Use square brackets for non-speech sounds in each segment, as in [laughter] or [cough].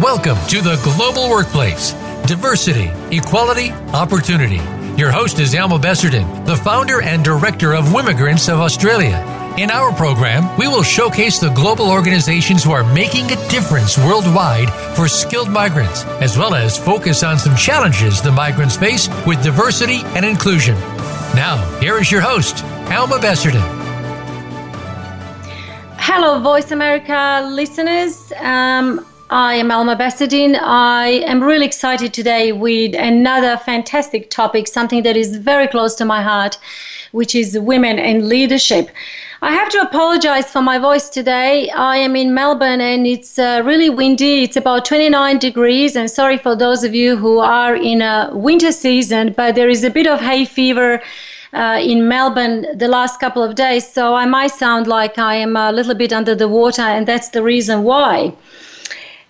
Welcome to the Global Workplace Diversity, Equality, Opportunity. Your host is Alma Besserdin, the founder and director of Wimmigrants of Australia. In our program, we will showcase the global organizations who are making a difference worldwide for skilled migrants, as well as focus on some challenges the migrants face with diversity and inclusion. Now, here is your host, Alma Besserdin. Hello, Voice America listeners. Um, I am Alma Besserdin. I am really excited today with another fantastic topic, something that is very close to my heart, which is women and leadership. I have to apologize for my voice today. I am in Melbourne and it's uh, really windy. It's about 29 degrees. And sorry for those of you who are in a winter season, but there is a bit of hay fever. Uh, in Melbourne the last couple of days, so I might sound like I am a little bit under the water, and that's the reason why.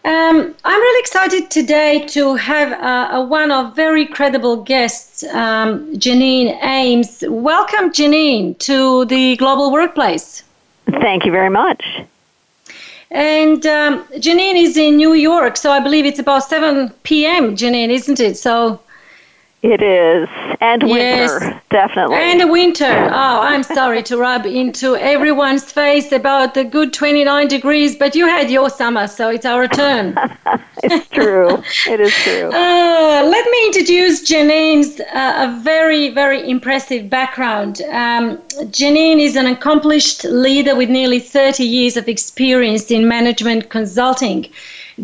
Um, I'm really excited today to have uh, a one of very credible guests, um, Janine Ames. Welcome, Janine, to the Global Workplace. Thank you very much. And um, Janine is in New York, so I believe it's about 7 p.m., Janine, isn't it? So it is. And winter, yes. definitely. And winter. Oh, I'm sorry to rub into everyone's face about the good 29 degrees, but you had your summer, so it's our turn. [laughs] it's true. [laughs] it is true. Uh, let me introduce Janine's uh, a very, very impressive background. Um, Janine is an accomplished leader with nearly 30 years of experience in management consulting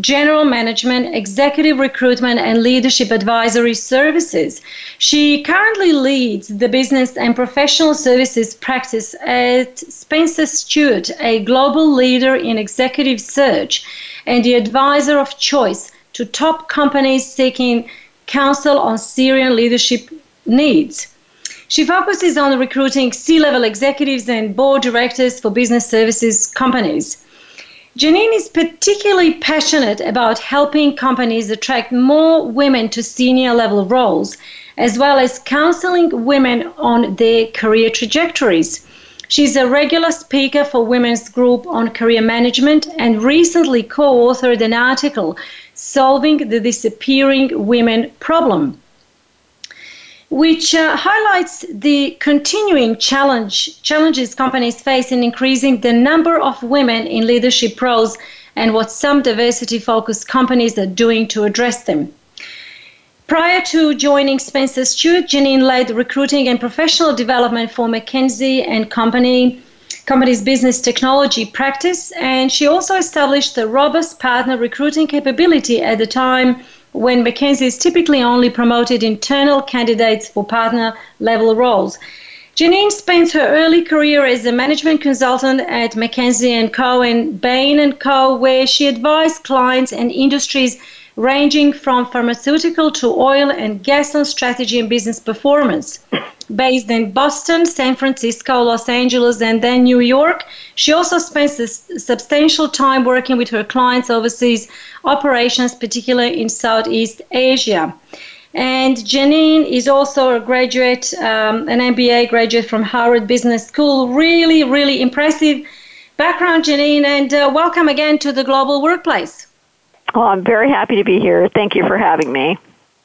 general management, executive recruitment, and leadership advisory services. She currently leads the business and professional services practice at Spencer Stuart, a global leader in executive search and the advisor of choice to top companies seeking counsel on senior leadership needs. She focuses on recruiting C level executives and board directors for business services companies. Janine is particularly passionate about helping companies attract more women to senior level roles, as well as counseling women on their career trajectories. She's a regular speaker for Women's Group on Career Management and recently co authored an article, Solving the Disappearing Women Problem which uh, highlights the continuing challenge challenges companies face in increasing the number of women in leadership roles and what some diversity focused companies are doing to address them. Prior to joining Spencer Stuart, Janine led recruiting and professional development for McKinsey and Company, company's business technology practice, and she also established a robust partner recruiting capability at the time when McKinsey is typically only promoted internal candidates for partner level roles. Janine spent her early career as a management consultant at McKinsey & Co. and Bain & Co., where she advised clients and industries ranging from pharmaceutical to oil and gas on strategy and business performance. Based in Boston, San Francisco, Los Angeles, and then New York, she also spends substantial time working with her clients overseas operations, particularly in Southeast Asia. And Janine is also a graduate, um, an MBA graduate from Harvard Business School. Really, really impressive background, Janine, and uh, welcome again to the Global Workplace. Oh, I'm very happy to be here. Thank you for having me.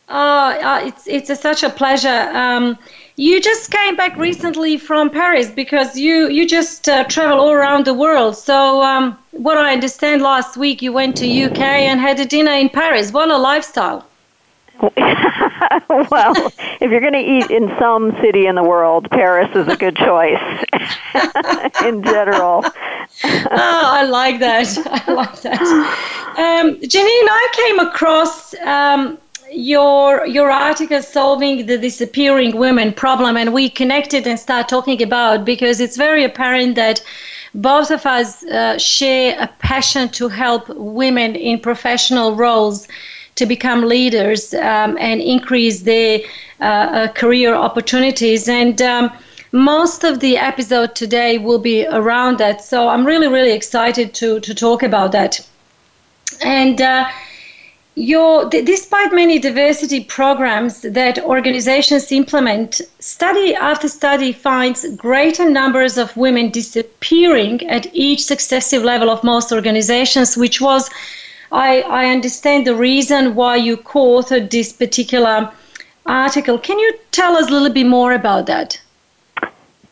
Oh, uh, it's it's a, such a pleasure. Um, you just came back recently from Paris because you you just uh, travel all around the world. So, um, what I understand, last week you went to UK and had a dinner in Paris. What a lifestyle! [laughs] well, if you're going to eat in some city in the world, Paris is a good choice [laughs] in general. [laughs] oh, I like that. I like that. Um, Janine, I came across um, your your article solving the disappearing women problem, and we connected and start talking about because it's very apparent that both of us uh, share a passion to help women in professional roles to become leaders um, and increase their uh, uh, career opportunities. And um, most of the episode today will be around that. So I'm really, really excited to, to talk about that. And uh, your, despite many diversity programs that organizations implement, study after study finds greater numbers of women disappearing at each successive level of most organizations, which was I, I understand the reason why you co authored this particular article. Can you tell us a little bit more about that?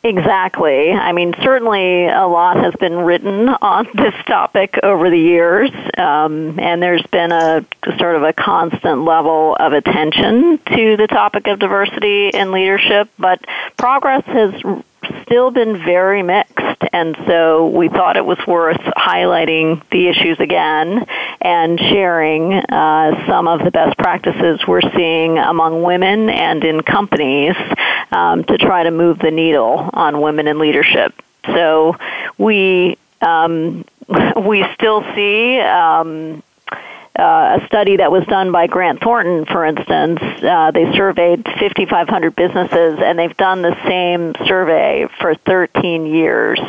Exactly. I mean, certainly a lot has been written on [laughs] this topic over the years, um, and there's been a sort of a constant level of attention to the topic of diversity in leadership, but progress has still been very mixed, and so we thought it was worth highlighting the issues again and sharing uh, some of the best practices we're seeing among women and in companies um, to try to move the needle on women in leadership. So we um, [laughs] we still see um, uh, a study that was done by Grant Thornton, for instance, uh, they surveyed 5,500 businesses, and they've done the same survey for 13 years.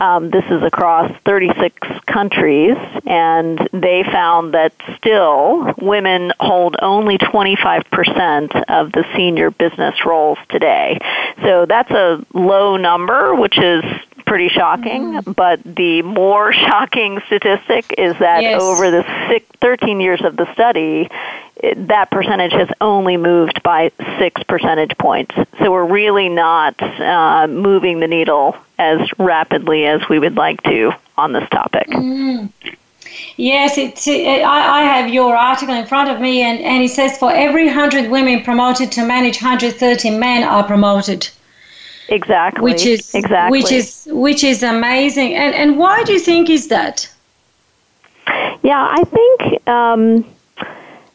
Um, this is across 36 countries, and they found that still women hold only 25% of the senior business roles today. So that's a low number, which is pretty shocking. Mm-hmm. But the more [laughs] shocking statistic is that yes. over the six, 13 years of the study, it, that percentage has only moved by six percentage points. So we're really not uh, moving the needle as rapidly as we would like to on this topic. Mm. Yes, it's. It, I, I have your article in front of me, and, and it says for every 100 women promoted to manage, 130 men are promoted. Exactly. Which is exactly. which is which is amazing. And and why do you think is that? Yeah, I think um,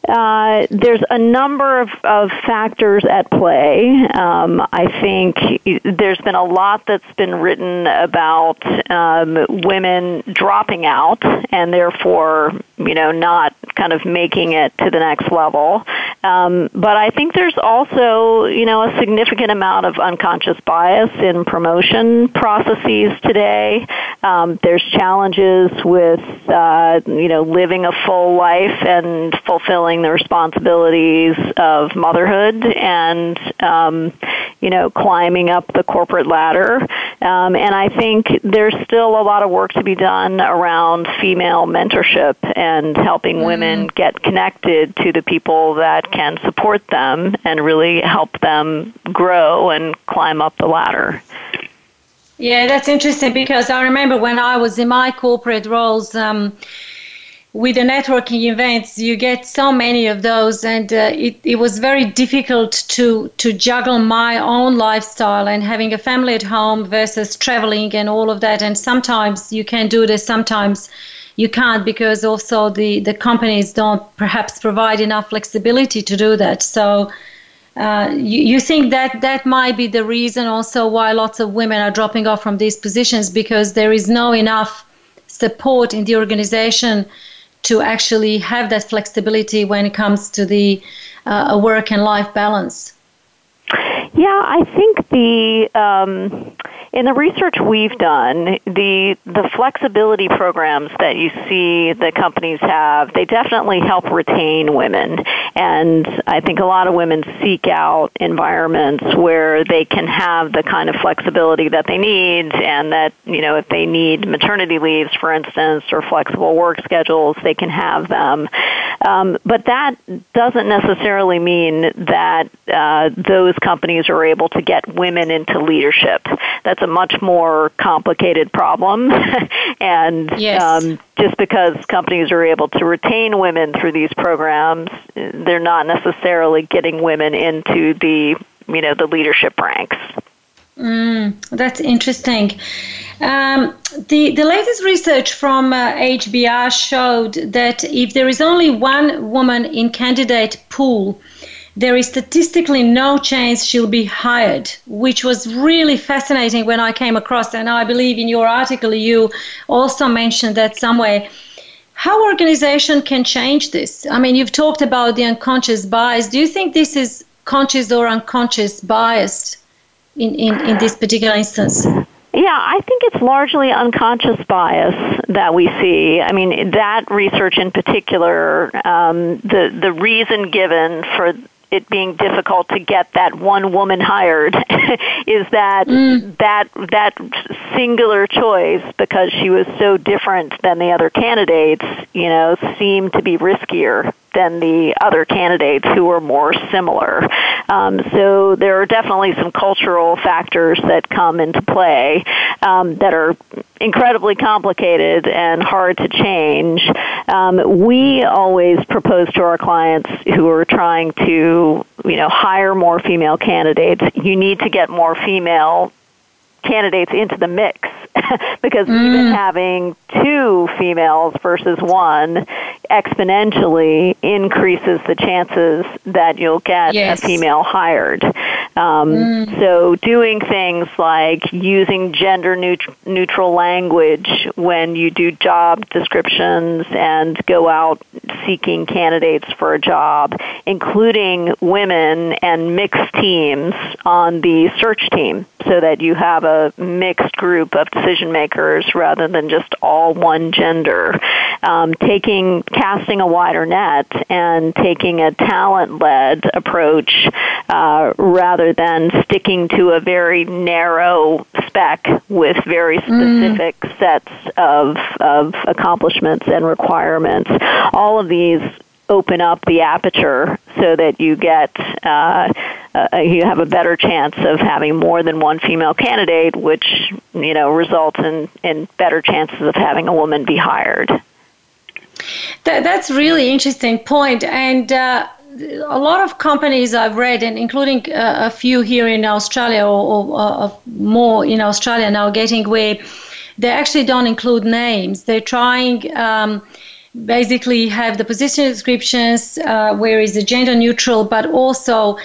uh, there's a number of, of factors at play. Um, I think there's been a lot that's been written about um, women dropping out and therefore, you know, not kind of making it to the next level. Um, but I think there's also, you know, a significant amount of unconscious bias in promotion processes today. Um, there's challenges with, uh, you know, living a full life and fulfilling the responsibilities of motherhood and, um, you know, climbing up the corporate ladder. Um, and I think there's still a lot of work to be done around female mentorship and helping mm. women get connected to the people that can support them and really help them grow and climb up the ladder. Yeah, that's interesting because I remember when I was in my corporate roles. Um, with the networking events, you get so many of those, and uh, it, it was very difficult to to juggle my own lifestyle and having a family at home versus traveling and all of that. And sometimes you can do this, sometimes you can't because also the the companies don't perhaps provide enough flexibility to do that. So. Uh, you, you think that that might be the reason also why lots of women are dropping off from these positions because there is no enough support in the organization to actually have that flexibility when it comes to the uh, work and life balance? Yeah, I think the um, in the research we've done, the the flexibility programs that you see the companies have, they definitely help retain women. And I think a lot of women seek out environments where they can have the kind of flexibility that they need and that, you know, if they need maternity leaves, for instance, or flexible work schedules, they can have them. Um, but that doesn't necessarily mean that uh, those companies are able to get women into leadership. That's a much more complicated problem. [laughs] and yes. um, just because companies are able to retain women through these programs, they're not necessarily getting women into the you know the leadership ranks. Mm, that's interesting. Um, the, the latest research from uh, HBR showed that if there is only one woman in candidate pool, there is statistically no chance she'll be hired, which was really fascinating when I came across. And I believe in your article you also mentioned that somewhere. How organization can change this? I mean, you've talked about the unconscious bias. Do you think this is conscious or unconscious bias in, in, in this particular instance? Yeah, I think it's largely unconscious bias that we see. I mean, that research in particular, um, the the reason given for it being difficult to get that one woman hired [laughs] is that mm. that that singular choice because she was so different than the other candidates, you know, seemed to be riskier than the other candidates who were more similar. Um, so there are definitely some cultural factors that come into play um, that are incredibly complicated and hard to change. Um, we always propose to our clients who are trying to, you know, hire more female candidates. You need to get more female candidates into the mix [laughs] because mm. even having two females versus one exponentially increases the chances that you'll get yes. a female hired. Um, mm. So, doing things like using gender neut- neutral language when you do job descriptions and go out seeking candidates for a job, including women and mixed teams on the search team so that you have a mixed group of decision makers rather than just all one gender. Um, taking, casting a wider net and taking a talent led approach uh, rather than sticking to a very narrow spec with very mm. specific mm. sets of, of accomplishments and requirements. All of these open up the aperture so that you get uh, uh, you have a better chance of having more than one female candidate, which you know results in in better chances of having a woman be hired. That, that's really interesting point. and. Uh, a lot of companies I've read, and including uh, a few here in Australia or, or uh, more in Australia now, getting where they actually don't include names. They're trying um, basically have the position descriptions uh, where is the gender neutral, but also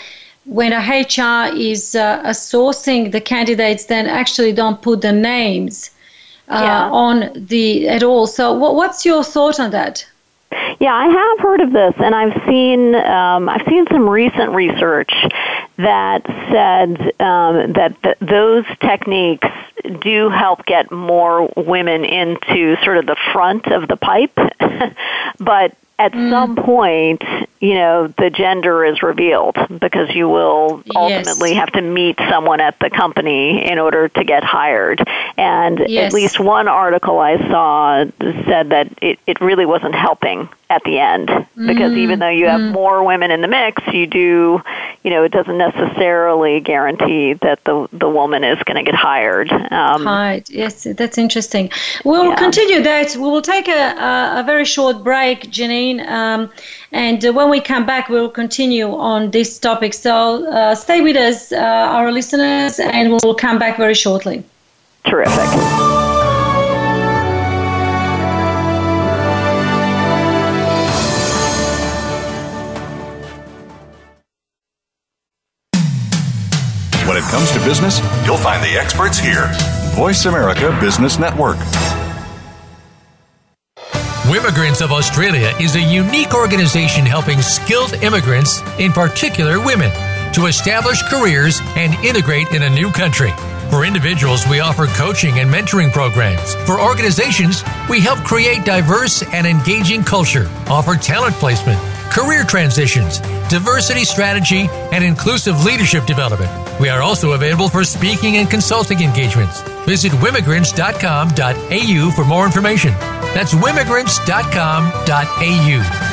when a HR is uh, sourcing the candidates, then actually don't put the names uh, yeah. on the at all. So, what, what's your thought on that? Yeah, I have heard of this, and I've seen um, I've seen some recent research that said um, that th- those techniques do help get more women into sort of the front of the pipe, [laughs] but at mm. some point, you know, the gender is revealed because you will ultimately yes. have to meet someone at the company in order to get hired. And yes. at least one article I saw said that it, it really wasn't helping at the end because mm. even though you have mm. more women in the mix, you do, you know, it doesn't necessarily guarantee that the the woman is going to get hired. Um, right. Yes, that's interesting. We'll yeah. continue that. We will take a, a, a very short break, Janine, um, and uh, when we come back, we'll continue on this topic. So uh, stay with us, uh, our listeners, and we'll come back very shortly. Terrific. When it comes to business, you'll find the experts here. Voice America Business Network. Wimmigrants of Australia is a unique organization helping skilled immigrants, in particular women, to establish careers and integrate in a new country. For individuals, we offer coaching and mentoring programs. For organizations, we help create diverse and engaging culture, offer talent placement, career transitions, diversity strategy, and inclusive leadership development. We are also available for speaking and consulting engagements. Visit wimmigrants.com.au for more information. That's wimmigrants.com.au.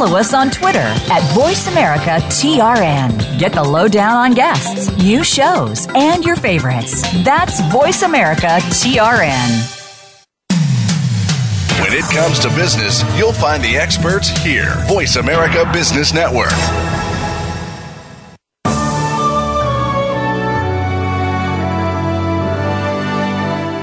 follow us on Twitter at VoiceAmericaTRN. Get the lowdown on guests, new shows, and your favorites. That's VoiceAmericaTRN. When it comes to business, you'll find the experts here. Voice America Business Network.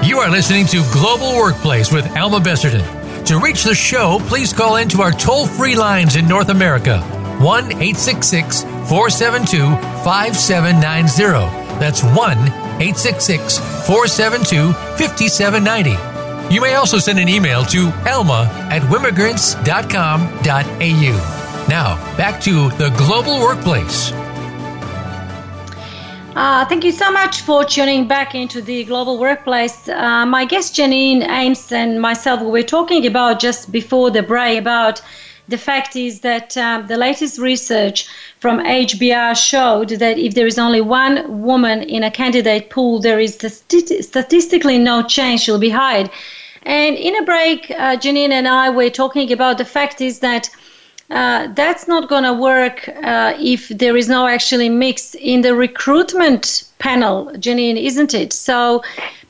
You are listening to Global Workplace with Alma Besserdin. To reach the show, please call into our toll free lines in North America 1 866 472 5790. That's 1 866 472 5790. You may also send an email to alma at wimmigrants.com.au. Now, back to the global workplace. Uh, thank you so much for tuning back into the global workplace. Uh, my guest Janine Ames and myself we were talking about just before the break about the fact is that um, the latest research from HBR showed that if there is only one woman in a candidate pool, there is statistically no chance she'll be hired. And in a break, uh, Janine and I were talking about the fact is that uh, that's not going to work uh, if there is no actually mix in the recruitment panel, Janine, isn't it? So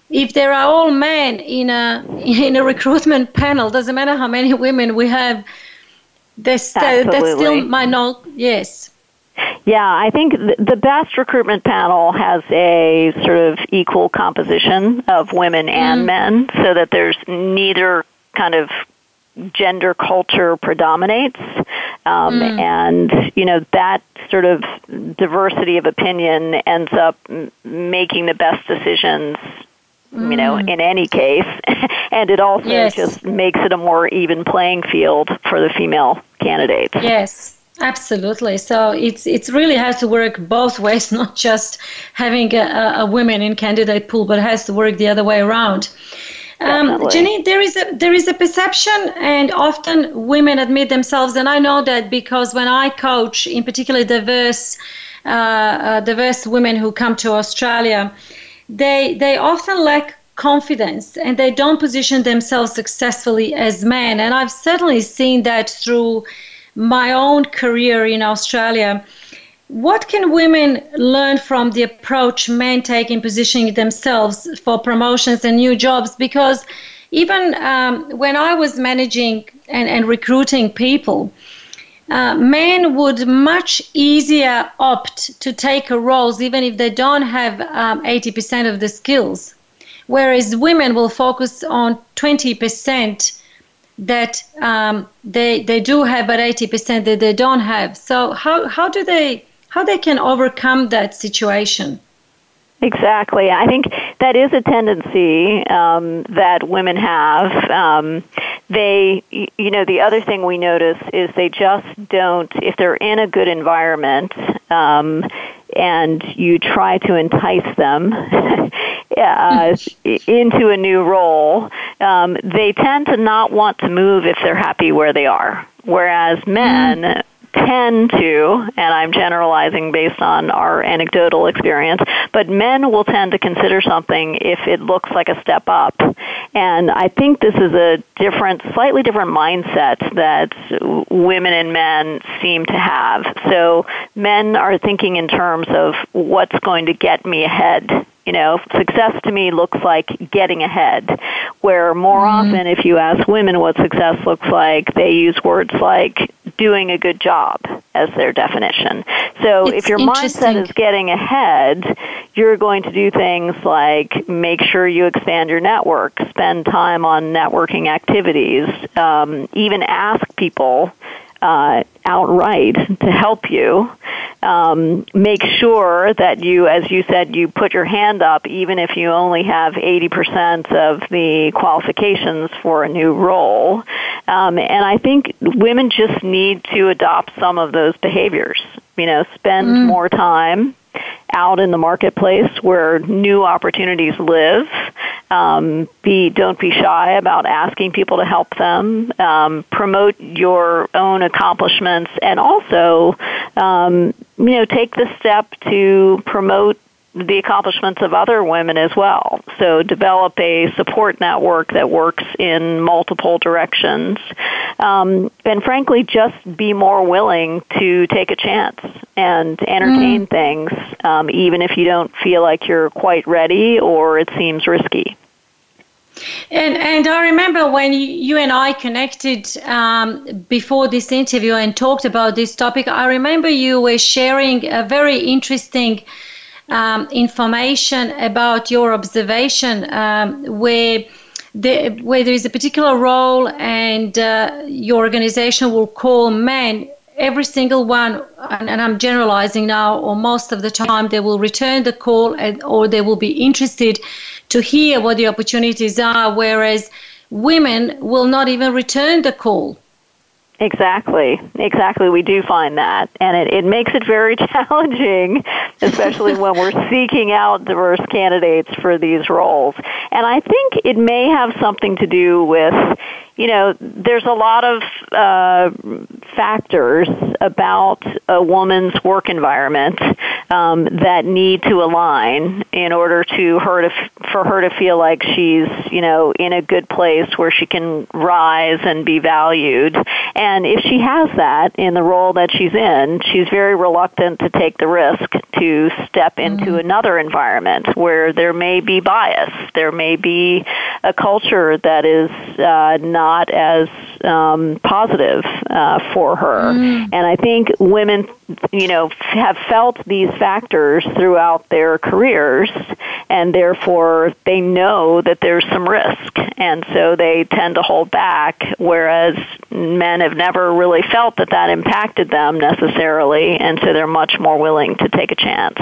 if there are all men in a [laughs] in a recruitment panel, doesn't matter how many women we have that's, that's still my no. Yes. Yeah, I think the best recruitment panel has a sort of equal composition of women and mm. men so that there's neither kind of gender culture predominates. Um, mm. And, you know, that sort of diversity of opinion ends up making the best decisions you know, mm. in any case. [laughs] and it also yes. just makes it a more even playing field for the female candidates. Yes. Absolutely. So it's it's really has to work both [laughs] ways, not just having a, a women in candidate pool, but has to work the other way around. Um, Jenny, there is a there is a perception, and often women admit themselves, and I know that because when I coach, in particular diverse uh, uh, diverse women who come to Australia, they they often lack confidence and they don't position themselves successfully as men. And I've certainly seen that through my own career in Australia. What can women learn from the approach men take in positioning themselves for promotions and new jobs? Because even um, when I was managing and, and recruiting people, uh, men would much easier opt to take a roles even if they don't have um, 80% of the skills whereas women will focus on 20% that um, they they do have but 80% that they don't have so how how do they how they can overcome that situation Exactly. I think that is a tendency um, that women have. Um, they, you know, the other thing we notice is they just don't, if they're in a good environment um, and you try to entice them [laughs] uh, [laughs] into a new role, um, they tend to not want to move if they're happy where they are. Whereas men, mm tend to, and I'm generalizing based on our anecdotal experience, but men will tend to consider something if it looks like a step up. And I think this is a different, slightly different mindset that women and men seem to have. So men are thinking in terms of what's going to get me ahead you know, success to me looks like getting ahead. Where more mm-hmm. often, if you ask women what success looks like, they use words like doing a good job as their definition. So it's if your mindset is getting ahead, you're going to do things like make sure you expand your network, spend time on networking activities, um, even ask people uh, outright to help you. Um, make sure that you, as you said, you put your hand up even if you only have 80% of the qualifications for a new role. Um, and I think women just need to adopt some of those behaviors. You know, spend mm. more time out in the marketplace where new opportunities live. Um, be don't be shy about asking people to help them. Um, promote your own accomplishments, and also, um, you know, take the step to promote the accomplishments of other women as well. So develop a support network that works in multiple directions. Um, and frankly, just be more willing to take a chance and entertain mm. things, um, even if you don't feel like you're quite ready or it seems risky. And and I remember when you, you and I connected um, before this interview and talked about this topic. I remember you were sharing a very interesting um, information about your observation um, where the, where there is a particular role and uh, your organization will call men every single one, and, and, I'm generalizing now, or most of the time, they will return the call and, or they will be interested to hear what the opportunities are, whereas women will not even return the call. Exactly, exactly. We do find that, and it, it makes it very [laughs] challenging, especially when we're seeking out diverse candidates for these roles. And I think it may have something to do with you know, there's a lot of uh, factors about a woman's work environment um, that need to align in order to her to for her to feel like she's you know in a good place where she can rise and be valued. And if she has that in the role that she's in, she's very reluctant to take the risk to step into mm-hmm. another environment where there may be bias, there may be a culture that is uh, not not as um, positive uh, for her. Mm. And I think women, you know, have felt these factors throughout their careers, and therefore they know that there's some risk, and so they tend to hold back. Whereas men have never really felt that that impacted them necessarily, and so they're much more willing to take a chance.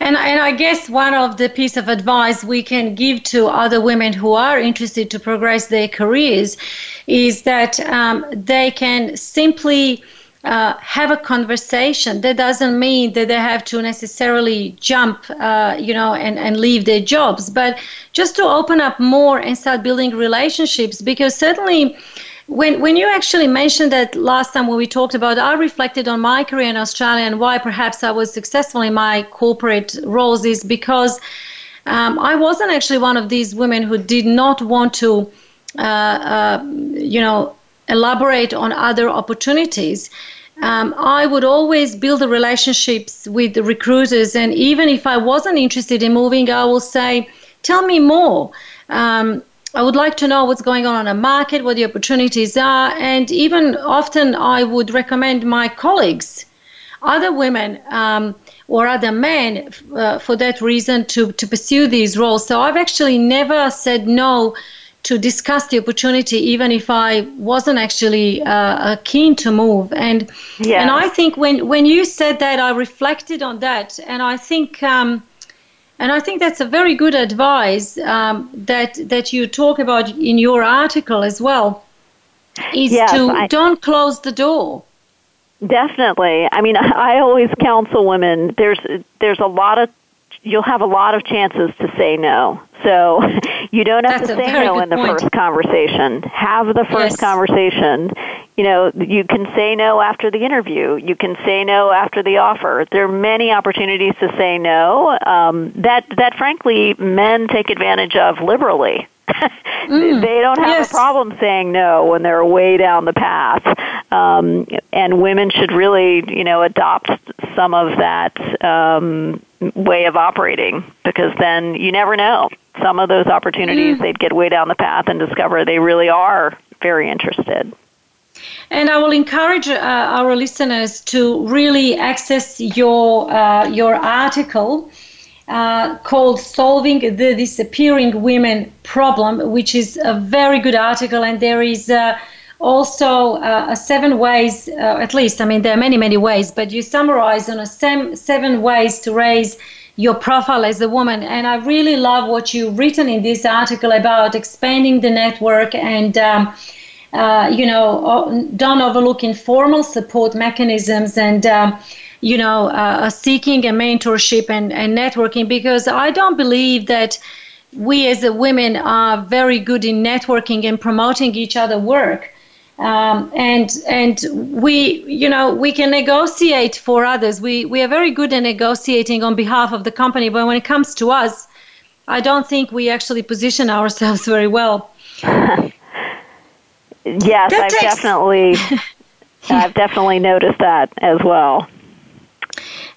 And, and I guess one of the piece of advice we can give to other women who are interested to progress their careers is that um, they can simply uh, have a conversation. That doesn't mean that they have to necessarily jump, uh, you know, and, and leave their jobs, but just to open up more and start building relationships because certainly when, when you actually mentioned that last time when we talked about, I reflected on my career in Australia and why perhaps I was successful in my corporate roles is because um, I wasn't actually one of these women who did not want to, uh, uh, you know, elaborate on other opportunities. Um, I would always build the relationships with the recruiters, and even if I wasn't interested in moving, I will say, "Tell me more." Um, I would like to know what's going on on a market, what the opportunities are, and even often I would recommend my colleagues, other women um, or other men, uh, for that reason to to pursue these roles. So I've actually never said no to discuss the opportunity, even if I wasn't actually uh, uh keen to move. And yes. and I think when when you said that, I reflected on that, and I think. Um, and I think that's a very good advice um, that that you talk about in your article as well. Is yes, to I, don't close the door. Definitely. I mean, [laughs] I always counsel women. There's there's a lot of you'll have a lot of chances to say no. So [laughs] you don't have That's to say no in the point. first conversation. Have the first yes. conversation. You know, you can say no after the interview. You can say no after the offer. There are many opportunities to say no um, that that frankly men take advantage of liberally. [laughs] mm, they don't have yes. a problem saying no when they're way down the path. Um, and women should really, you know, adopt some of that um, way of operating because then you never know. Some of those opportunities, mm. they'd get way down the path and discover they really are very interested. And I will encourage uh, our listeners to really access your uh, your article uh, called "Solving the Disappearing Women Problem," which is a very good article, and there is. Also uh, seven ways, uh, at least, I mean, there are many, many ways, but you summarize on a sem- seven ways to raise your profile as a woman. And I really love what you've written in this article about expanding the network and, um, uh, you know, don't overlook informal support mechanisms and, um, you know, uh, seeking a mentorship and, and networking because I don't believe that we as women are very good in networking and promoting each other work um, and and we you know we can negotiate for others. We we are very good at negotiating on behalf of the company but when it comes to us i don't think we actually position ourselves [laughs] very well. [laughs] Yes that i've takes- definitely [laughs] i've definitely noticed that as well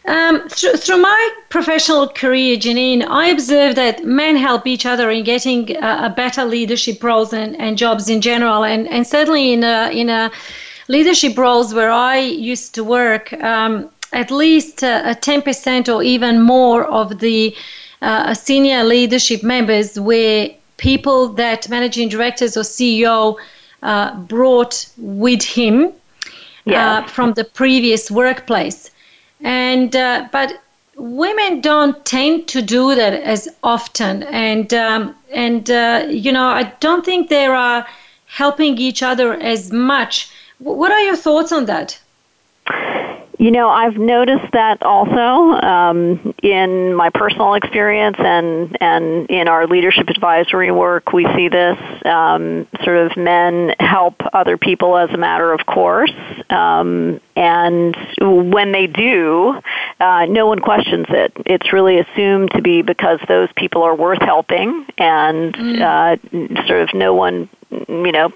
um, through, through, my professional career, Janine, I observed that men help each other in getting a better leadership roles and, and jobs in general, and, and certainly in a, in a leadership roles where I used to work, um, at least uh, a 10% or even more of the uh, senior leadership members were people that managing directors or CEO uh, brought with him uh, from the previous workplace. And uh, but women don't tend to do that as often, and um, and uh, you know I don't think they are helping each other as much. What are your thoughts on that? You know, I've noticed that also um, in my personal experience and and in our leadership advisory work. We see this um, sort of men help other people as a matter of course, um, and when they do, uh, no one questions it. It's really assumed to be because those people are worth helping, and mm. uh, sort of no one you know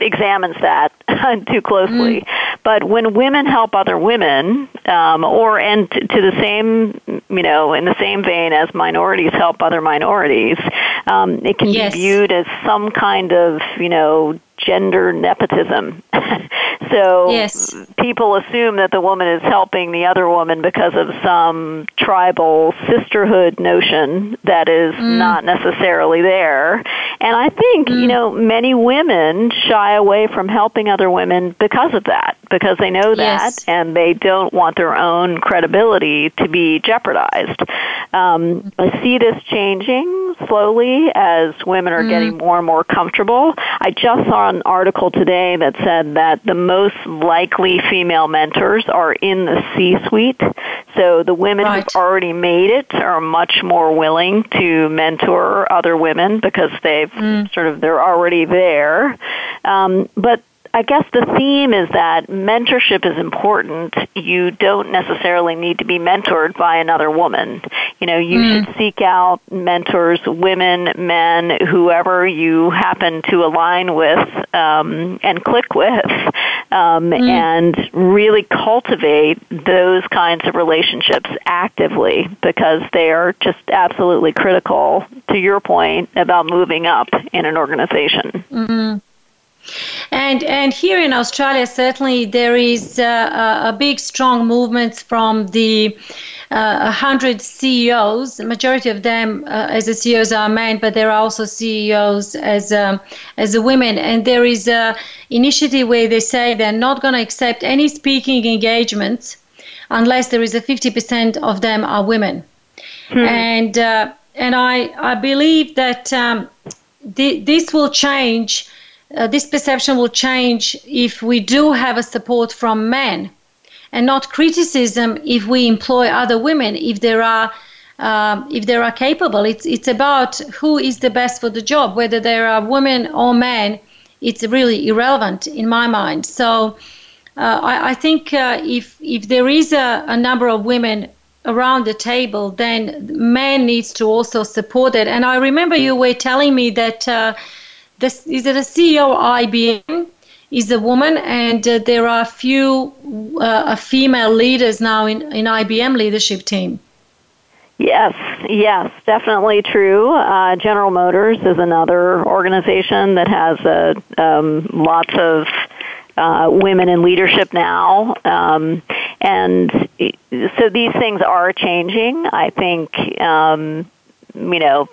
examines that [laughs] too closely. Mm. But when women help other women, um, or and to, to the same, you know, in the same vein as minorities help other minorities, um, it can yes. be viewed as some kind of, you know, gender nepotism. [laughs] so yes. people assume that the woman is helping the other woman because of some tribal sisterhood notion that is mm. not necessarily there. And I think, mm. you know, many women shy away from helping other women because of that, because they know that yes. and they don't want their own credibility to be jeopardized. Um, I see this changing slowly as women are mm. getting more and more comfortable. I just saw an article today that said that the most likely female mentors are in the C-suite. So the women right. who've already made it are much more willing to mentor other women because they've mm. sort of they're already there. Um, but I guess the theme is that mentorship is important. You don't necessarily need to be mentored by another woman. You know, you mm. should seek out mentors, women, men, whoever you happen to align with um, and click with, um, mm. and really cultivate those kinds of relationships actively because they are just absolutely critical to your point about moving up in an organization. Mm-hmm. And and here in Australia, certainly there is uh, a big, strong movement from the uh, hundred CEOs. The majority of them, uh, as the CEOs, are men, but there are also CEOs as um, as women. And there is a initiative where they say they're not going to accept any speaking engagements unless there is a 50% of them are women. Hmm. And uh, and I I believe that um, th- this will change uh, this perception will change if we do have a support from men and not criticism if we employ other women if there are um, if they are capable. It's it's about who is the best for the job whether they are women or men it's really irrelevant in my mind. So uh, I, I, think uh, if if there is a, a number of women around the table then men needs to also support it. And I remember you were telling me that uh, is it a CEO of IBM? Is a woman, and uh, there are a few uh, female leaders now in, in IBM leadership team. Yes, yes, definitely true. Uh, General Motors is another organization that has uh, um, lots of uh, women in leadership now. Um, and so these things are changing. I think um, you know,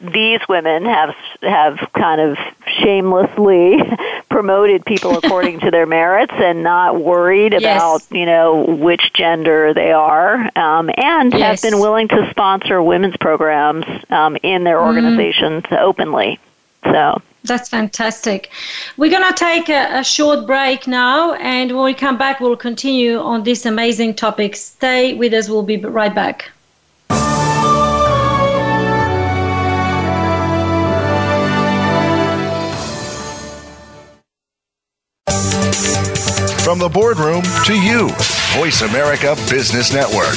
these women have have kind of shamelessly [laughs] promoted people [laughs] according to their merits and not worried yes. about you know which gender they are, um, and yes. have been willing to sponsor women's programs um, in their mm-hmm. organizations mm. openly. So. That's fantastic. We're going to take a, a, short break now, and when we come back, we'll continue on this amazing topic. Stay with us, we'll be right back. From the boardroom to you, Voice America Business Network.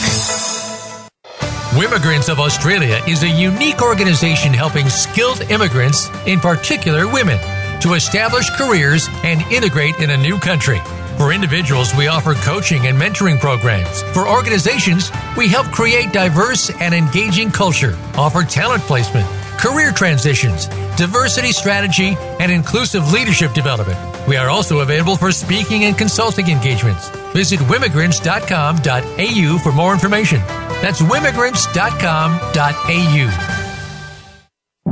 Wimmigrants of Australia is a unique organization helping skilled immigrants, in particular women, to establish careers and integrate in a new country. For individuals, we offer coaching and mentoring programs. For organizations, we help create diverse and engaging culture, offer talent placement, career transitions, diversity strategy, and inclusive leadership development. We are also available for speaking and consulting engagements. Visit wimmigrants.com.au for more information. That's wimmigrants.com.au.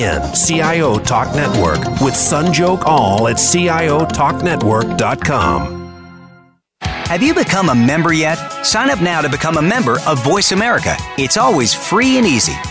CIO Talk Network with Sanjog Aul at CIOTalkNetwork.com. Have you become a member yet? Sign up now to become a member of Voice America. It's always free and easy.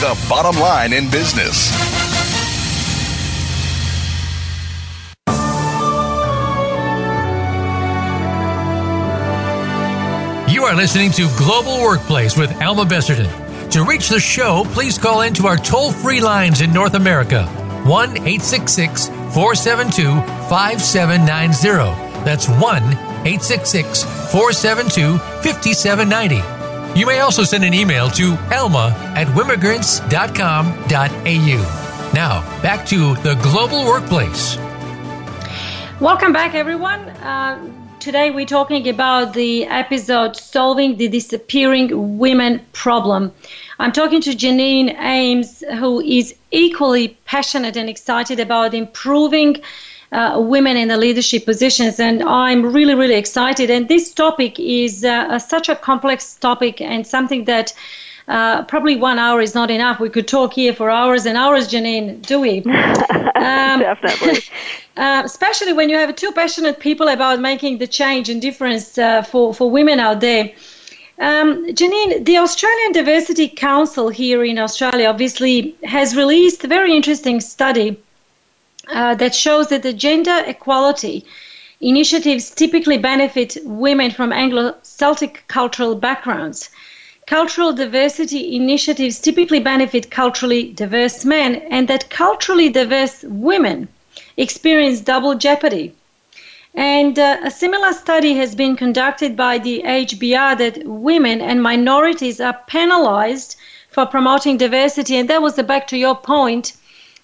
the bottom line in business. You are listening to Global Workplace with Alma Besserdin. To reach the show, please call into our toll free lines in North America 1 866 472 5790. That's 1 866 472 5790. You may also send an email to alma at wimmigrants.com.au. Now, back to the global workplace. Welcome back, everyone. Uh, today we're talking about the episode Solving the Disappearing Women Problem. I'm talking to Janine Ames, who is equally passionate and excited about improving uh, women in the leadership positions. And I'm really, really excited. And this topic is uh, such a complex topic and something that uh, probably one hour is not enough. We could talk here for hours and hours, Janine, do we? [laughs] Um, Definitely. [laughs] Uh, especially when you have two passionate people about making the change and difference uh, for, for women out there. Um, Janine, the Australian Diversity Council here in Australia obviously has released a very interesting study uh, that shows that the gender equality initiatives typically benefit women from Anglo Celtic cultural backgrounds. Cultural diversity initiatives typically benefit culturally diverse men, and that culturally diverse women experience double jeopardy. And uh, a similar study has been conducted by the HBR that women and minorities are penalized for promoting diversity. And that was the, back to your point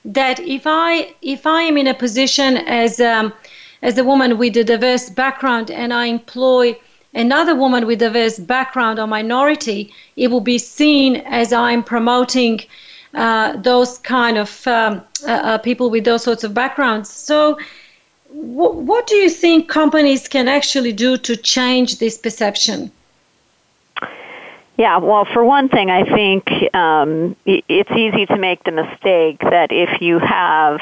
that if I if I am in a position as um, as a woman with a diverse background and I employ another woman with a diverse background or minority, it will be seen as I'm promoting uh, those kind of um, uh, uh, people with those sorts of backgrounds. So, what do you think companies can actually do to change this perception? Yeah, well, for one thing, I think um, it's easy to make the mistake that if you have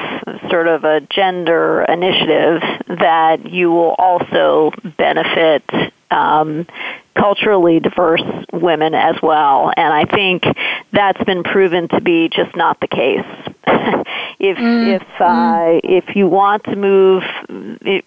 sort of a gender initiative, that you will also benefit um, culturally diverse women as well. And I think that's been proven to be just not the case. [laughs] if mm, if uh, mm. if you want to move,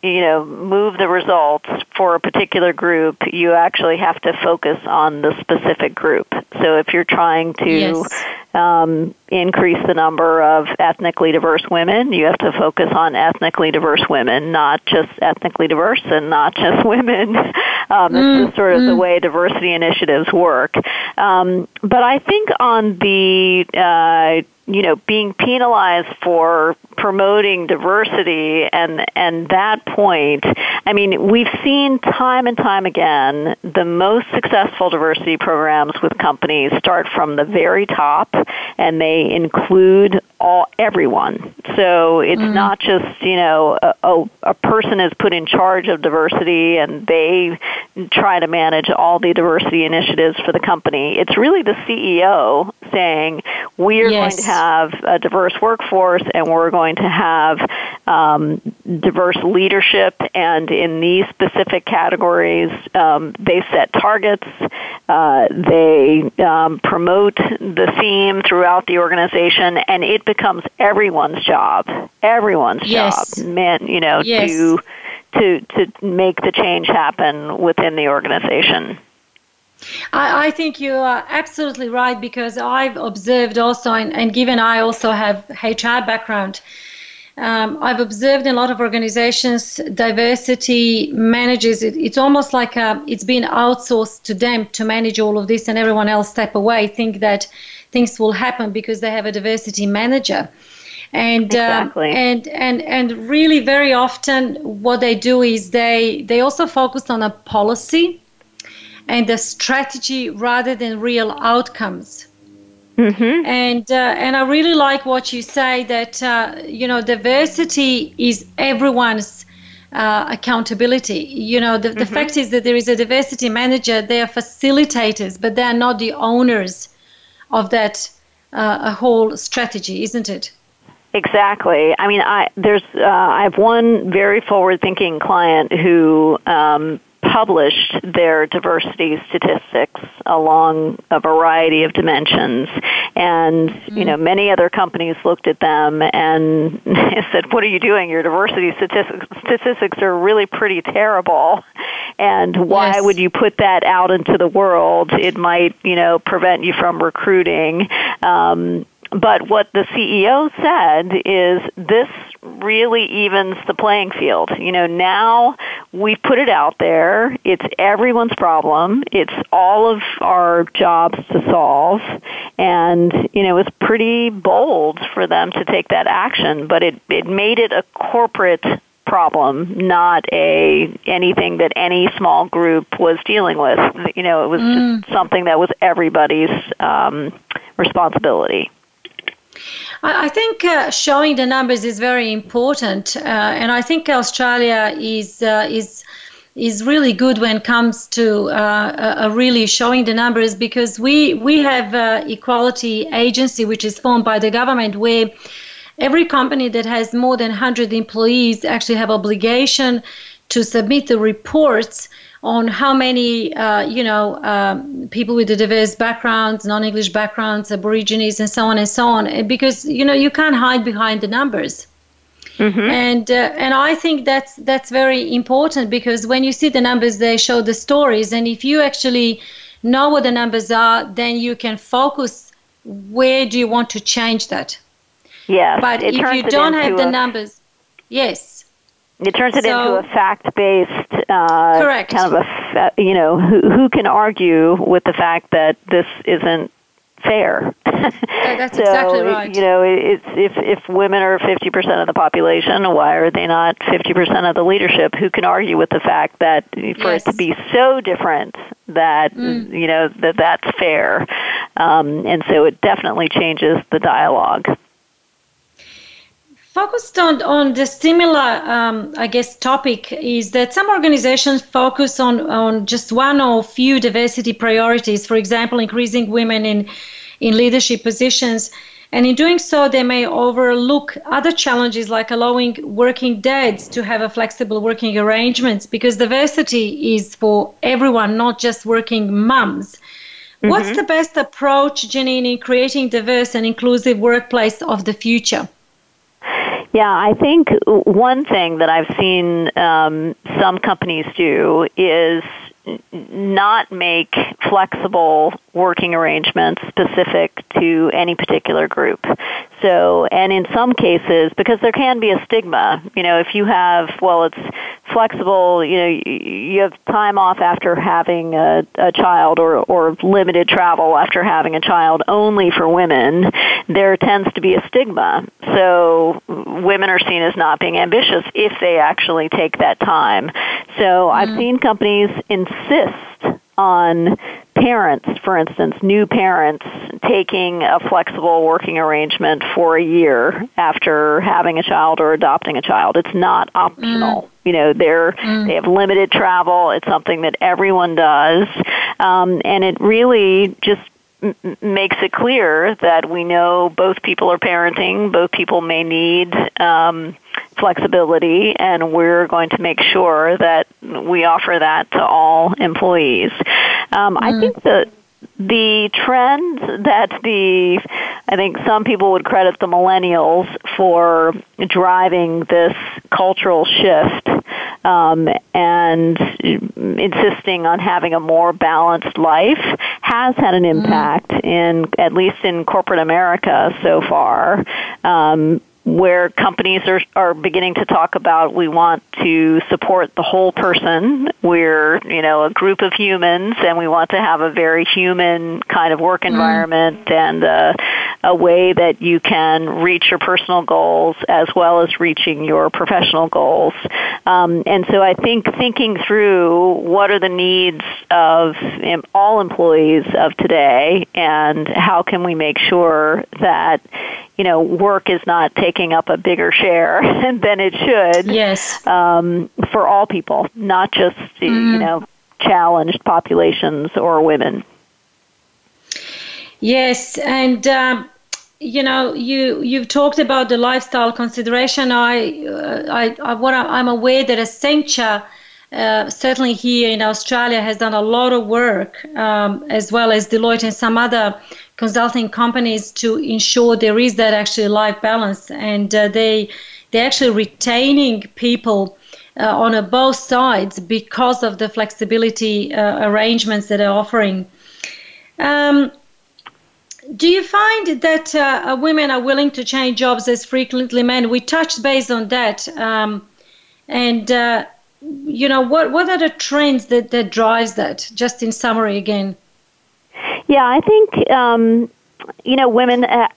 you know, move the results for a particular group, you actually have to focus on the specific group. So if you're trying to yes. um, increase the number of ethnically diverse women, you have to focus on ethnically diverse women, not just ethnically diverse and not just [laughs] women. um, mm, it's sort of mm. the way diversity initiatives work. Um, but I think on the uh, you know being penalized for promoting diversity and and that point i mean we've seen time and time again the most successful diversity programs with companies start from the very top and they include all everyone. So it's mm. not just you know a, a, a person is put in charge of diversity and they try to manage all the diversity initiatives for the company. It's really the ceo saying we're yes. going to have a diverse workforce and we're going to have um, diverse leadership and in these specific categories um, they set targets Uh, they um, promote the theme throughout the organization, and it becomes everyone's job. Everyone's yes. job, man. You know, yes. to to to make the change happen within the organization. I, I, think you are absolutely right because I've observed also, and, and given I also have HR background, um, I've observed in a lot of organizations diversity manages it, it's almost like a, uh, it's been outsourced to them to manage all of this and everyone else step away think that things will happen because they have a diversity manager. And um, exactly. um, and and and really very often what they do is they they also focus on a policy and the strategy rather than real outcomes Mm-hmm. And uh, and I really like what you say that uh, you know diversity is everyone's uh, accountability. You know the, mm-hmm. the fact is that there is a diversity manager. They are facilitators, but they are not the owners of that uh, a whole strategy, isn't it? Exactly. I mean, I there's uh, I have one very forward-thinking client who um, published their diversity statistics along a variety of dimensions. And, mm-hmm. you know, many other companies looked at them and [laughs] said, what are you doing? Your diversity statistics, statistics are really pretty terrible. And why yes. would you put that out into the world? It might, you know, prevent you from recruiting. Um, but what the CEO said is this really evens the playing field. You know, now we've put it out there. It's everyone's problem. It's all of our jobs to solve. And, you know, it was pretty bold for them to take that action, but it, it made it a corporate problem, not a anything that any small group was dealing with. You know, it was mm. just something that was everybody's um, responsibility. I think uh, showing the numbers is very important, uh, and I think Australia is uh, is is really good when it comes to uh, really showing the numbers because we we have equality agency which is formed by the government where every company that has more than 100 employees actually have obligation to submit the reports on how many, uh, you know, um, people with the diverse backgrounds, non-English backgrounds, Aborigines, and so on and so on, because you know you can't hide behind the numbers. Mm-hmm. And uh, and I think that's that's very important because when you see the numbers, they show the stories, and if you actually know what the numbers are, then you can focus where do you want to change that. Yes. But if you don't have the numbers, yes it turns it so, into a fact-based uh, correct. kind of a you know who who can argue with the fact that this isn't fair. [laughs] that's so, exactly right. You know, it's if if women are 50% of the population, why are they not 50% of the leadership? Who can argue with the fact that for yes. it to be so different that mm. you know that that's fair? Um, and so it definitely changes the dialogue focused on, on the similar, um, I guess, topic is that some organizations focus on, on just one or few diversity priorities, for example, increasing women in, in leadership positions. And in doing so, they may overlook other challenges like allowing working dads to have a flexible working arrangements because diversity is for everyone, not just working mums. Mm-hmm. What's the best approach, Janine, in creating diverse and inclusive workplace of the future? Yeah, I think one thing that I've seen um, some companies do is not make flexible working arrangements specific to any particular group. So, and in some cases, because there can be a stigma, you know, if you have, well, it's flexible, you know, you have time off after having a, a child or, or limited travel after having a child only for women, there tends to be a stigma. So women are seen as not being ambitious if they actually take that time. So mm-hmm. I've seen companies insist on parents, for instance, new parents taking a flexible working arrangement for a year after having a child or adopting a child. It's not optional. Mm. You know, they're mm. they have limited travel. It's something that everyone does, um, and it really just m- makes it clear that we know both people are parenting, both people may need um, flexibility, and we're going to make sure that we offer that to all employees. Um, mm. I think that the trend that the I think some people would credit the millennials for driving this cultural shift um, and insisting on having a more balanced life has had an mm-hmm. impact mm. in at least in corporate America so far. Um, where companies are, are beginning to talk about we want to support the whole person. We're, you know, a group of humans and we want to have a very human kind of work mm-hmm. environment mm. and a, a way that you can reach your personal goals as well as reaching your professional goals. Um, and so I think thinking through what are the needs of all employees of today and how can we make sure that you know, work is not taking up a bigger share [laughs] than it should. Yes. Um, for all people, not just mm-hmm. you know challenged populations or women. Yes, and. Um, you know, you you've talked about the lifestyle consideration. I, uh, I, I what I'm aware that Accenture, uh, certainly here in Australia, has done a lot of work, um, as well as Deloitte and some other consulting companies to ensure there is that actually life balance, and uh, they they're actually retaining people. Uh, on both sides because of the flexibility uh, arrangements that are offering. Um, do you find that uh, women are willing to change jobs as frequently men? We touched base on that, um, and you know what what are the trends that that drives that? Just in summary, again. Yeah, I think um, you know women uh,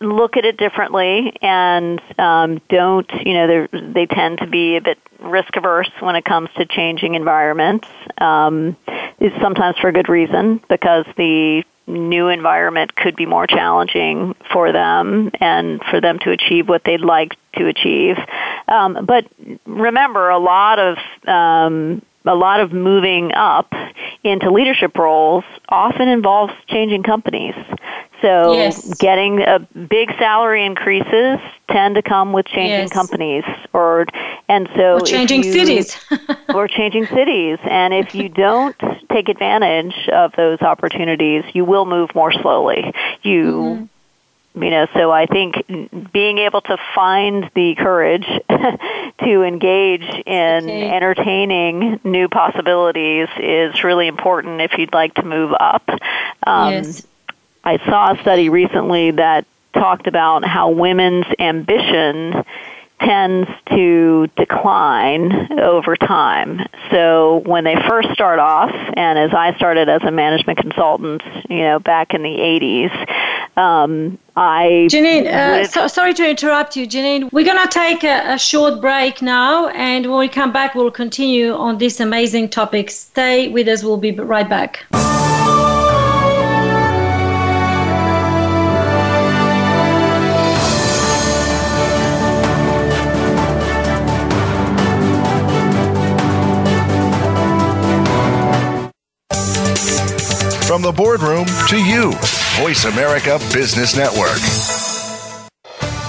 look at it differently and um, don't you know they they tend to be a bit risk averse when it comes to changing environments. Um, is sometimes for a good reason because the new environment could be more challenging for them and for them to achieve what they'd like to achieve. Um, but remember, a lot of um, a lot of moving up into leadership roles often involves changing companies. So yes. getting a big salary increases tend to come with changing yes. companies or and so or changing you, cities [laughs] or changing cities and if you don't take advantage of those opportunities you will move more slowly you mm-hmm you know so i think being able to find the courage [laughs] to engage in okay. entertaining new possibilities is really important if you'd like to move up um, yes. i saw a study recently that talked about how women's ambition tends to decline over time. So when they first start off, and as I started as a management consultant, you know, back in the 80s, um, I. Janine, uh, so, sorry to interrupt you, Janine. We're going to take a, a short break now, and when we come back, we'll continue on this amazing topic. Stay with us, we'll be right back. The boardroom to you, Voice America Business Network.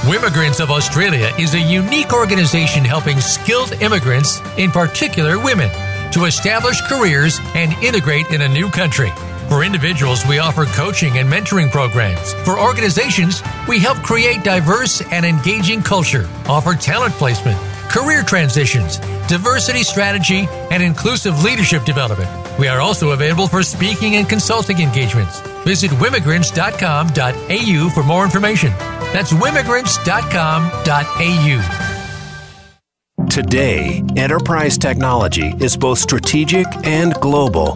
Wimmigrants of Australia is a unique organization helping skilled immigrants, in particular women, to establish careers and integrate in a new country. For individuals, we offer coaching and mentoring programs. For organizations, we help create diverse and engaging culture, offer talent placement, career transitions, diversity strategy, and inclusive leadership development. We are also available for speaking and consulting engagements. Visit wimmigrants.com.au for more information. That's wimmigrants.com.au. Today, enterprise technology is both strategic and global.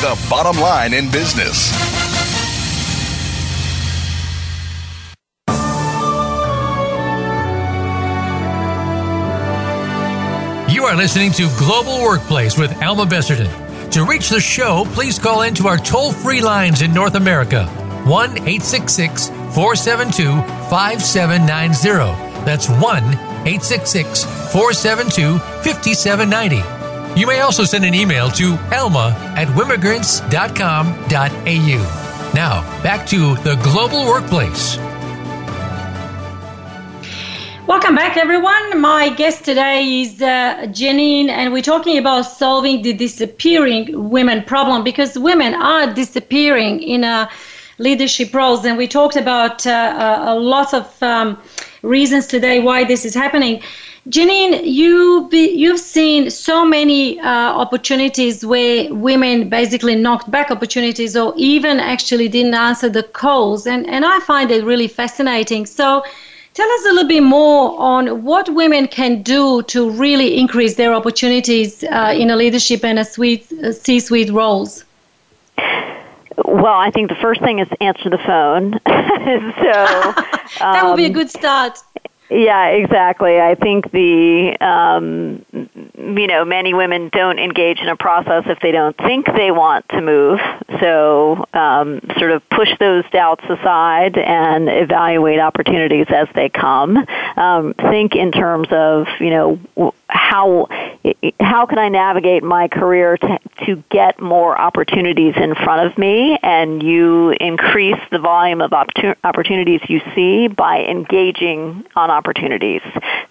the bottom line in business. You are listening to Global Workplace with Alma Besserdin. To reach the show, please call into our toll free lines in North America 1 866 472 5790. That's 1 866 472 5790. You may also send an email to alma at wimmigrants.com.au. Now, back to the global workplace. Welcome back, everyone. My guest today is uh, Janine, and we're talking about solving the disappearing women problem because women are disappearing in uh, leadership roles, and we talked about uh, a lot of um, reasons today why this is happening. Janine, you be, you've seen so many uh, opportunities where women basically knocked back opportunities, or even actually didn't answer the calls, and and I find it really fascinating. So Tell us a little bit more on what women can do to really increase their opportunities uh, in a leadership and a suite, uh, C-suite roles. Well, I think the first thing is answer the phone. [laughs] so [laughs] that would be a um, good start. Yeah, exactly. I think the um, you know many women don't engage in a process if they don't think they want to move. So um, sort of push those doubts aside and evaluate opportunities as they come. Um, think in terms of you know how how can I navigate my career to to get more opportunities in front of me, and you increase the volume of opportunities you see by engaging on opportunities.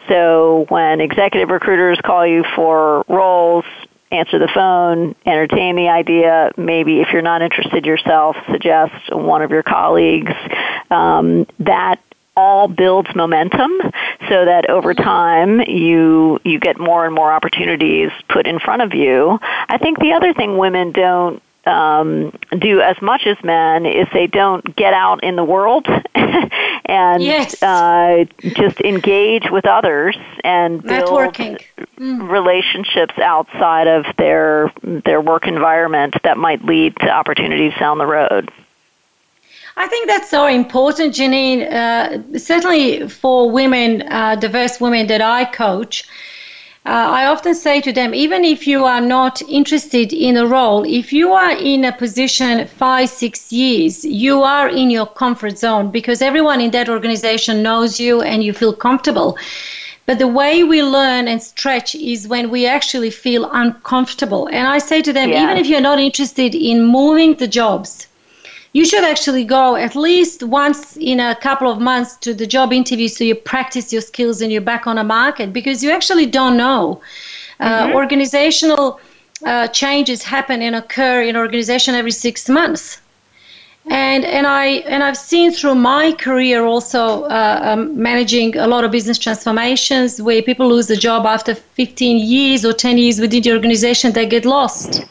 So when executive recruiters call you for roles, answer the phone, entertain the idea. Maybe if you're not interested yourself, suggest one of your colleagues. Um, that all builds momentum so that over time you you get more and more opportunities put in front of you. I think the other thing women don't um, do as much as men is they don't get out in the world [laughs] and yes. uh, just engage with others and build Networking. Mm. relationships outside of their their work environment that might lead to opportunities down the road. I think that's so important, Janine. Uh, certainly for women, uh, diverse women that I coach, uh, I often say to them, even if you are not interested in a role, if you are in a position five, six years, you are in your comfort zone because everyone in that organization knows you and you feel comfortable. But the way we learn and stretch is when we actually feel uncomfortable. And I say to them, yeah. even if you're not interested in moving the jobs, you should actually go at least once in a couple of months to the job interview so you practice your skills and you're back on a market because you actually don't know. Uh, mm-hmm. Organizational uh, changes happen and occur in organization every six months. And and I and I've seen through my career also uh, um, managing a lot of business transformations where people lose a job after 15 years or 10 years within the organization they get lost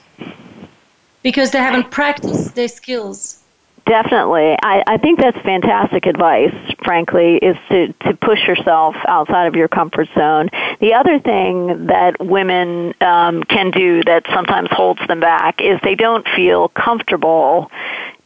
because they haven't practiced their skills. Definitely. I, I think that's fantastic advice, frankly, is to, to push yourself outside of your comfort zone. The other thing that women um, can do that sometimes holds them back is they don't feel comfortable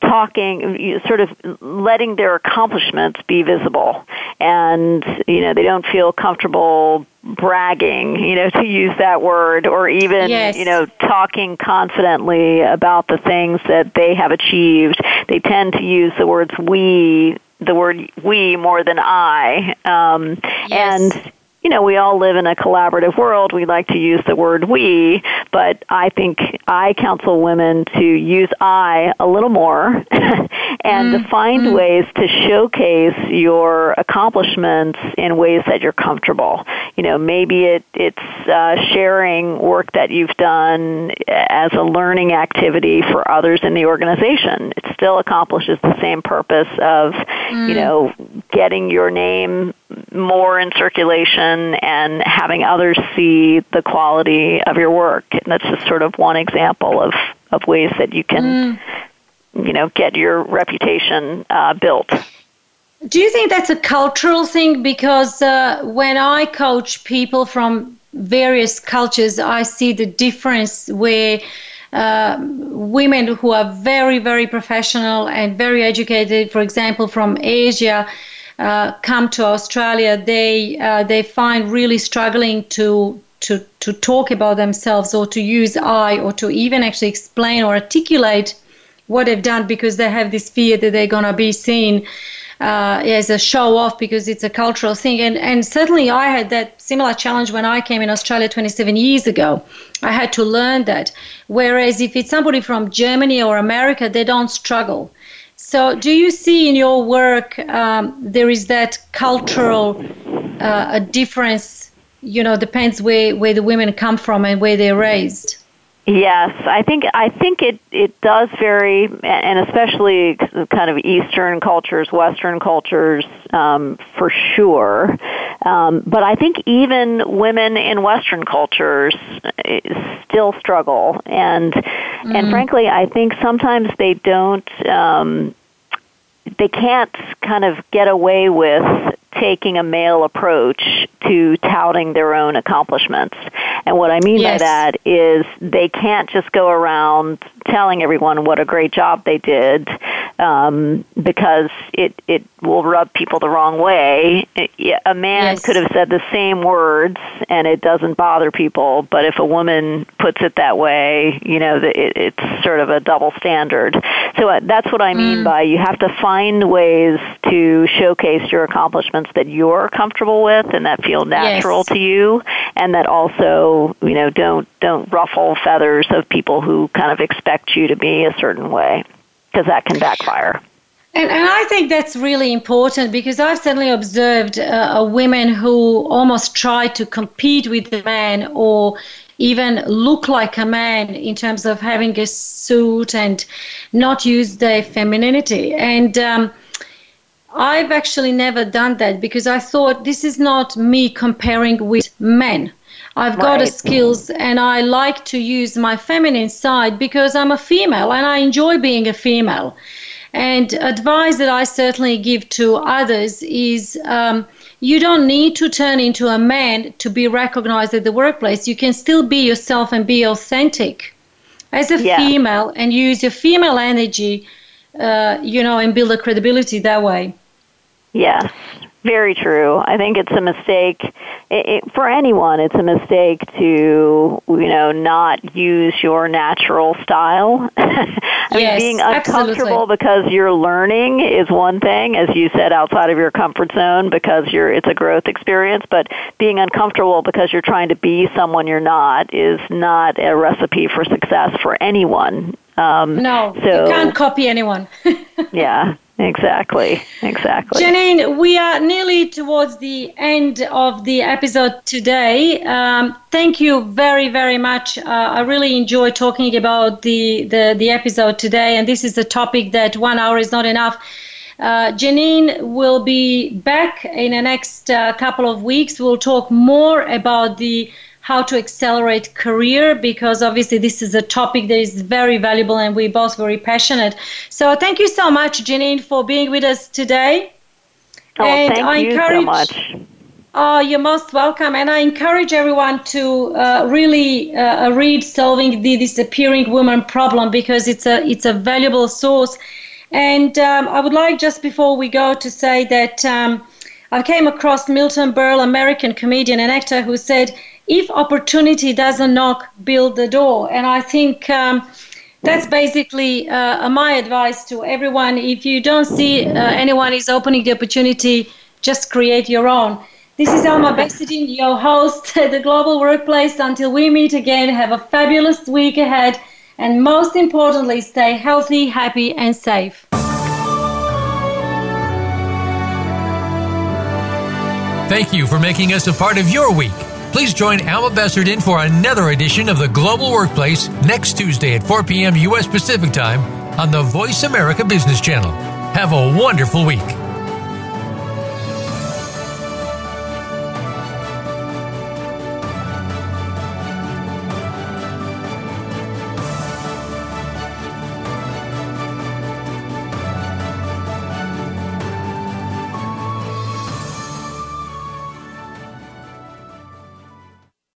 talking, sort of letting their accomplishments be visible. And, you know, they don't feel comfortable bragging, you know, [laughs] to use that word, or even, yes. you know, talking confidently about the things that they have achieved. They tend to use the words we, the word we more than I. Um, yes. And you know, we all live in a collaborative world. We like to use the word we, but I think I counsel women to use I a little more [laughs] and mm, to find mm. ways to showcase your accomplishments in ways that you're comfortable. You know, maybe it, it's uh, sharing work that you've done as a learning activity for others in the organization. It still accomplishes the same purpose of, mm. you know, getting your name more in circulation and having others see the quality of your work. And that's just sort of one example of, of ways that you can, mm. you know, get your reputation uh, built. Do you think that's a cultural thing? Because uh, when I coach people from various cultures, I see the difference where uh, women who are very, very professional and very educated, for example, from Asia, uh, come to Australia, they uh, they find really struggling to to to talk about themselves or to use I or to even actually explain or articulate what they've done because they have this fear that they're gonna be seen uh, as a show off because it's a cultural thing. And and certainly I had that similar challenge when I came in Australia 27 years ago. I had to learn that. Whereas if it's somebody from Germany or America, they don't struggle. So, do you see in your work um, there is that cultural uh, difference? You know, depends where where the women come from and where they're raised. Yes, I think I think it it does vary, and especially kind of Eastern cultures, Western cultures, um, for sure. Um, but I think even women in Western cultures uh, still struggle, and mm. and frankly, I think sometimes they don't. Um, they can't kind of get away with taking a male approach to touting their own accomplishments. And what I mean yes. by that is they can't just go around telling everyone what a great job they did um, because it, it will rub people the wrong way. a man yes. could have said the same words and it doesn't bother people, but if a woman puts it that way, you know, it, it's sort of a double standard. So uh, that's what I mean mm. by you have to find ways to showcase your accomplishments that you're comfortable with and that feel natural yes. to you and that also, you know, don't don't ruffle feathers of people who kind of expect you to be a certain way because that can backfire. And, and I think that's really important because I've certainly observed uh, women who almost try to compete with the man or even look like a man in terms of having a suit and not use their femininity. And um, I've actually never done that because I thought this is not me comparing with men. I've got right. skills and I like to use my feminine side because I'm a female and I enjoy being a female. And advice that I certainly give to others is um, you don't need to turn into a man to be recognized at the workplace. You can still be yourself and be authentic as a yeah. female and use your female energy, uh, you know, and build a credibility that way. Yes, very true. I think it's a mistake it, it, for anyone. It's a mistake to you know not use your natural style. [laughs] I yes, mean, being uncomfortable absolutely. because you're learning is one thing, as you said, outside of your comfort zone because you're it's a growth experience. But being uncomfortable because you're trying to be someone you're not is not a recipe for success for anyone. Um, no, so, you can't copy anyone. [laughs] yeah, Exactly, exactly. Janine, we are nearly towards the end of the episode today. Um, thank you very, very much. Uh, I really enjoy talking about the, the, the episode today, and this is a topic that one hour is not enough. Uh, Janine will be back in the next uh, couple of weeks. We'll talk more about the how to accelerate career because obviously this is a topic that is very valuable and we're both very passionate. So thank you so much, Janine, for being with us today. Oh, and thank I you encourage, so much. Oh, you're most welcome. And I encourage everyone to uh, really uh, read Solving the Disappearing Woman Problem because it's a, it's a valuable source. And um, I would like just before we go to say that um, I came across Milton Berle, American comedian and actor, who said, if opportunity doesn't knock, build the door. And I think um, that's basically uh, my advice to everyone. If you don't see uh, anyone is opening the opportunity, just create your own. This is Alma Besserdin, your host at [laughs] the Global Workplace. Until we meet again, have a fabulous week ahead, and most importantly, stay healthy, happy, and safe. Thank you for making us a part of your week. Please join Alma Besserdin for another edition of the Global Workplace next Tuesday at 4 p.m. U.S. Pacific Time on the Voice America Business Channel. Have a wonderful week.